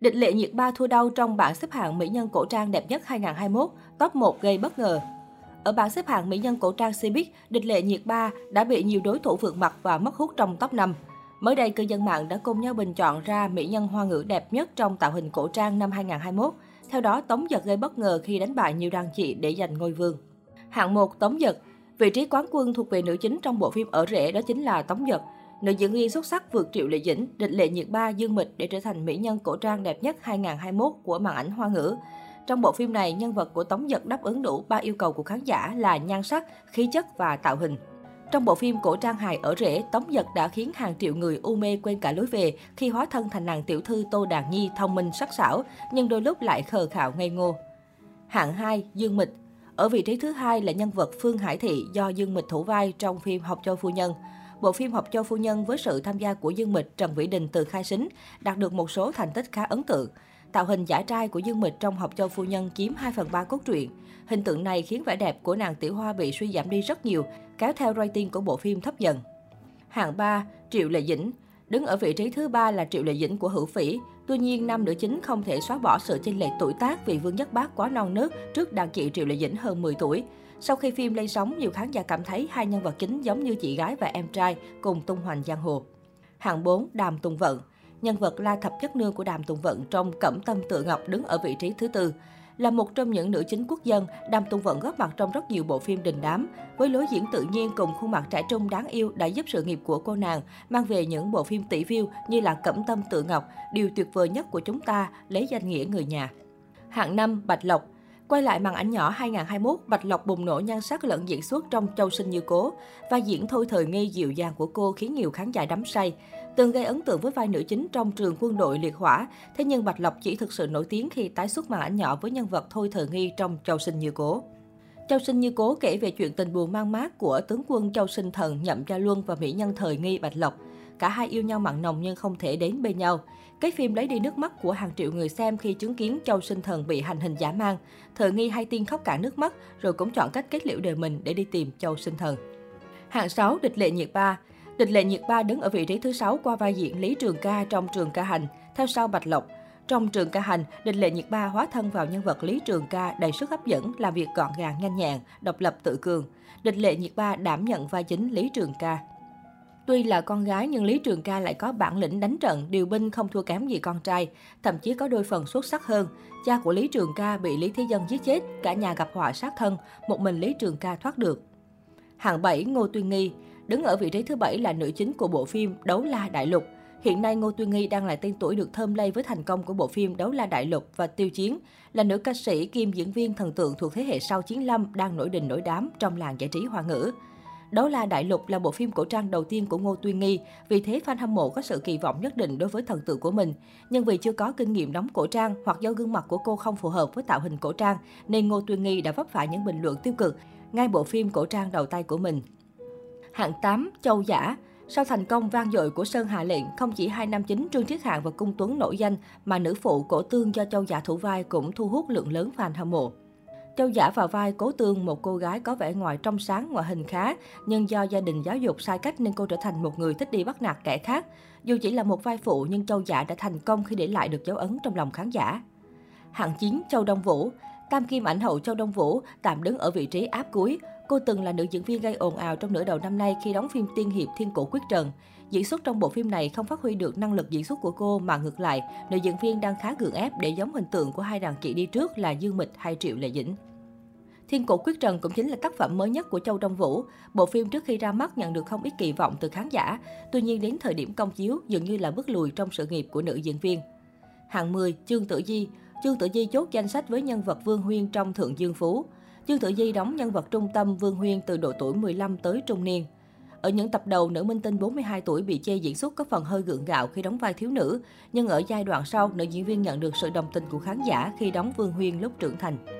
Địch lệ nhiệt ba thua đau trong bảng xếp hạng mỹ nhân cổ trang đẹp nhất 2021, top 1 gây bất ngờ. Ở bảng xếp hạng mỹ nhân cổ trang Cbiz, địch lệ nhiệt ba đã bị nhiều đối thủ vượt mặt và mất hút trong top 5. Mới đây, cư dân mạng đã cùng nhau bình chọn ra mỹ nhân hoa ngữ đẹp nhất trong tạo hình cổ trang năm 2021. Theo đó, Tống Giật gây bất ngờ khi đánh bại nhiều đàn chị để giành ngôi vương. Hạng 1 Tống Giật Vị trí quán quân thuộc về nữ chính trong bộ phim Ở Rễ đó chính là Tống Giật. Nữ diễn viên xuất sắc vượt Triệu Lệ Dĩnh, địch lệ nhiệt ba Dương Mịch để trở thành mỹ nhân cổ trang đẹp nhất 2021 của màn ảnh hoa ngữ. Trong bộ phim này, nhân vật của Tống nhật đáp ứng đủ ba yêu cầu của khán giả là nhan sắc, khí chất và tạo hình. Trong bộ phim cổ trang hài ở rễ, Tống nhật đã khiến hàng triệu người u mê quên cả lối về khi hóa thân thành nàng tiểu thư Tô Đàn Nhi thông minh sắc sảo, nhưng đôi lúc lại khờ khạo ngây ngô. Hạng 2, Dương Mịch Ở vị trí thứ hai là nhân vật Phương Hải Thị do Dương Mịch thủ vai trong phim Học cho Phu Nhân. Bộ phim Học Châu Phu Nhân với sự tham gia của Dương Mịch, Trần Vĩ Đình từ khai sính đạt được một số thành tích khá ấn tượng. Tạo hình giả trai của Dương Mịch trong Học Châu Phu Nhân chiếm 2 phần 3 cốt truyện. Hình tượng này khiến vẻ đẹp của nàng Tiểu Hoa bị suy giảm đi rất nhiều, kéo theo rating của bộ phim thấp dần. Hạng 3, Triệu Lệ Dĩnh Đứng ở vị trí thứ ba là Triệu Lệ Dĩnh của Hữu Phỉ. Tuy nhiên, nam nữ chính không thể xóa bỏ sự chênh lệch tuổi tác vì Vương Nhất Bác quá non nớt trước đàn chị Triệu Lệ Dĩnh hơn 10 tuổi. Sau khi phim lên sóng, nhiều khán giả cảm thấy hai nhân vật chính giống như chị gái và em trai cùng tung hoành giang hồ. Hạng 4, Đàm Tùng Vận Nhân vật La Thập Chất Nương của Đàm Tùng Vận trong Cẩm Tâm Tự Ngọc đứng ở vị trí thứ tư. Là một trong những nữ chính quốc dân, Đàm Tùng Vận góp mặt trong rất nhiều bộ phim đình đám. Với lối diễn tự nhiên cùng khuôn mặt trẻ trung đáng yêu đã giúp sự nghiệp của cô nàng mang về những bộ phim tỷ view như là Cẩm Tâm Tự Ngọc, điều tuyệt vời nhất của chúng ta, lấy danh nghĩa người nhà. Hạng 5, Bạch Lộc Quay lại màn ảnh nhỏ 2021, Bạch Lộc bùng nổ nhan sắc lẫn diễn xuất trong Châu Sinh Như Cố. Và diễn thôi thời nghi dịu dàng của cô khiến nhiều khán giả đắm say. Từng gây ấn tượng với vai nữ chính trong trường quân đội liệt hỏa, thế nhưng Bạch Lộc chỉ thực sự nổi tiếng khi tái xuất màn ảnh nhỏ với nhân vật thôi thời nghi trong Châu Sinh Như Cố. Châu Sinh Như Cố kể về chuyện tình buồn mang mát của tướng quân Châu Sinh Thần Nhậm Gia Luân và mỹ nhân thời nghi Bạch Lộc. Cả hai yêu nhau mặn nồng nhưng không thể đến bên nhau. Cái phim lấy đi nước mắt của hàng triệu người xem khi chứng kiến Châu Sinh Thần bị hành hình giả mang. Thời nghi hay tiên khóc cả nước mắt, rồi cũng chọn cách kết liễu đời mình để đi tìm Châu Sinh Thần. Hạng 6, Địch Lệ Nhiệt Ba Địch Lệ Nhiệt Ba đứng ở vị trí thứ 6 qua vai diễn Lý Trường Ca trong Trường Ca Hành, theo sau Bạch Lộc. Trong Trường Ca Hành, Địch Lệ Nhiệt Ba hóa thân vào nhân vật Lý Trường Ca đầy sức hấp dẫn, làm việc gọn gàng nhanh nhẹn, độc lập tự cường. Địch Lệ Nhiệt Ba đảm nhận vai chính Lý Trường Ca. Tuy là con gái nhưng Lý Trường Ca lại có bản lĩnh đánh trận, điều binh không thua kém gì con trai, thậm chí có đôi phần xuất sắc hơn. Cha của Lý Trường Ca bị Lý Thế Dân giết chết, cả nhà gặp họa sát thân, một mình Lý Trường Ca thoát được. Hạng 7 Ngô Tuyên Nghi Đứng ở vị trí thứ bảy là nữ chính của bộ phim Đấu La Đại Lục. Hiện nay Ngô Tuyên Nghi đang là tên tuổi được thơm lây với thành công của bộ phim Đấu La Đại Lục và Tiêu Chiến, là nữ ca sĩ kim diễn viên thần tượng thuộc thế hệ sau Chiến Lâm đang nổi đình nổi đám trong làng giải trí hoa ngữ. Đấu La Đại Lục là bộ phim cổ trang đầu tiên của Ngô Tuyên Nghi, vì thế fan hâm mộ có sự kỳ vọng nhất định đối với thần tượng của mình. Nhưng vì chưa có kinh nghiệm đóng cổ trang hoặc do gương mặt của cô không phù hợp với tạo hình cổ trang, nên Ngô Tuyên Nghi đã vấp phải những bình luận tiêu cực ngay bộ phim cổ trang đầu tay của mình. Hạng 8, Châu Giả sau thành công vang dội của Sơn Hà Lệnh, không chỉ hai nam chính Trương Triết Hạng và Cung Tuấn nổi danh, mà nữ phụ Cổ Tương do Châu Giả thủ vai cũng thu hút lượng lớn fan hâm mộ. Châu Giả vào vai Cố Tương, một cô gái có vẻ ngoài trong sáng, ngoại hình khá, nhưng do gia đình giáo dục sai cách nên cô trở thành một người thích đi bắt nạt kẻ khác. Dù chỉ là một vai phụ nhưng Châu Giả đã thành công khi để lại được dấu ấn trong lòng khán giả. Hạng 9 Châu Đông Vũ Tam Kim ảnh hậu Châu Đông Vũ tạm đứng ở vị trí áp cuối. Cô từng là nữ diễn viên gây ồn ào trong nửa đầu năm nay khi đóng phim Tiên hiệp Thiên cổ quyết trần. Diễn xuất trong bộ phim này không phát huy được năng lực diễn xuất của cô mà ngược lại, nữ diễn viên đang khá gượng ép để giống hình tượng của hai đàn chị đi trước là Dương Mịch hay Triệu Lệ Dĩnh. Thiên cổ quyết trần cũng chính là tác phẩm mới nhất của Châu Đông Vũ. Bộ phim trước khi ra mắt nhận được không ít kỳ vọng từ khán giả, tuy nhiên đến thời điểm công chiếu dường như là bước lùi trong sự nghiệp của nữ diễn viên. Hạng 10, Trương Tử Di Trương Tử Di chốt danh sách với nhân vật Vương Huyên trong Thượng Dương Phú. Trương Tử Di đóng nhân vật trung tâm Vương Huyên từ độ tuổi 15 tới trung niên. Ở những tập đầu, nữ minh tinh 42 tuổi bị chê diễn xuất có phần hơi gượng gạo khi đóng vai thiếu nữ, nhưng ở giai đoạn sau, nữ diễn viên nhận được sự đồng tình của khán giả khi đóng Vương Huyên lúc trưởng thành.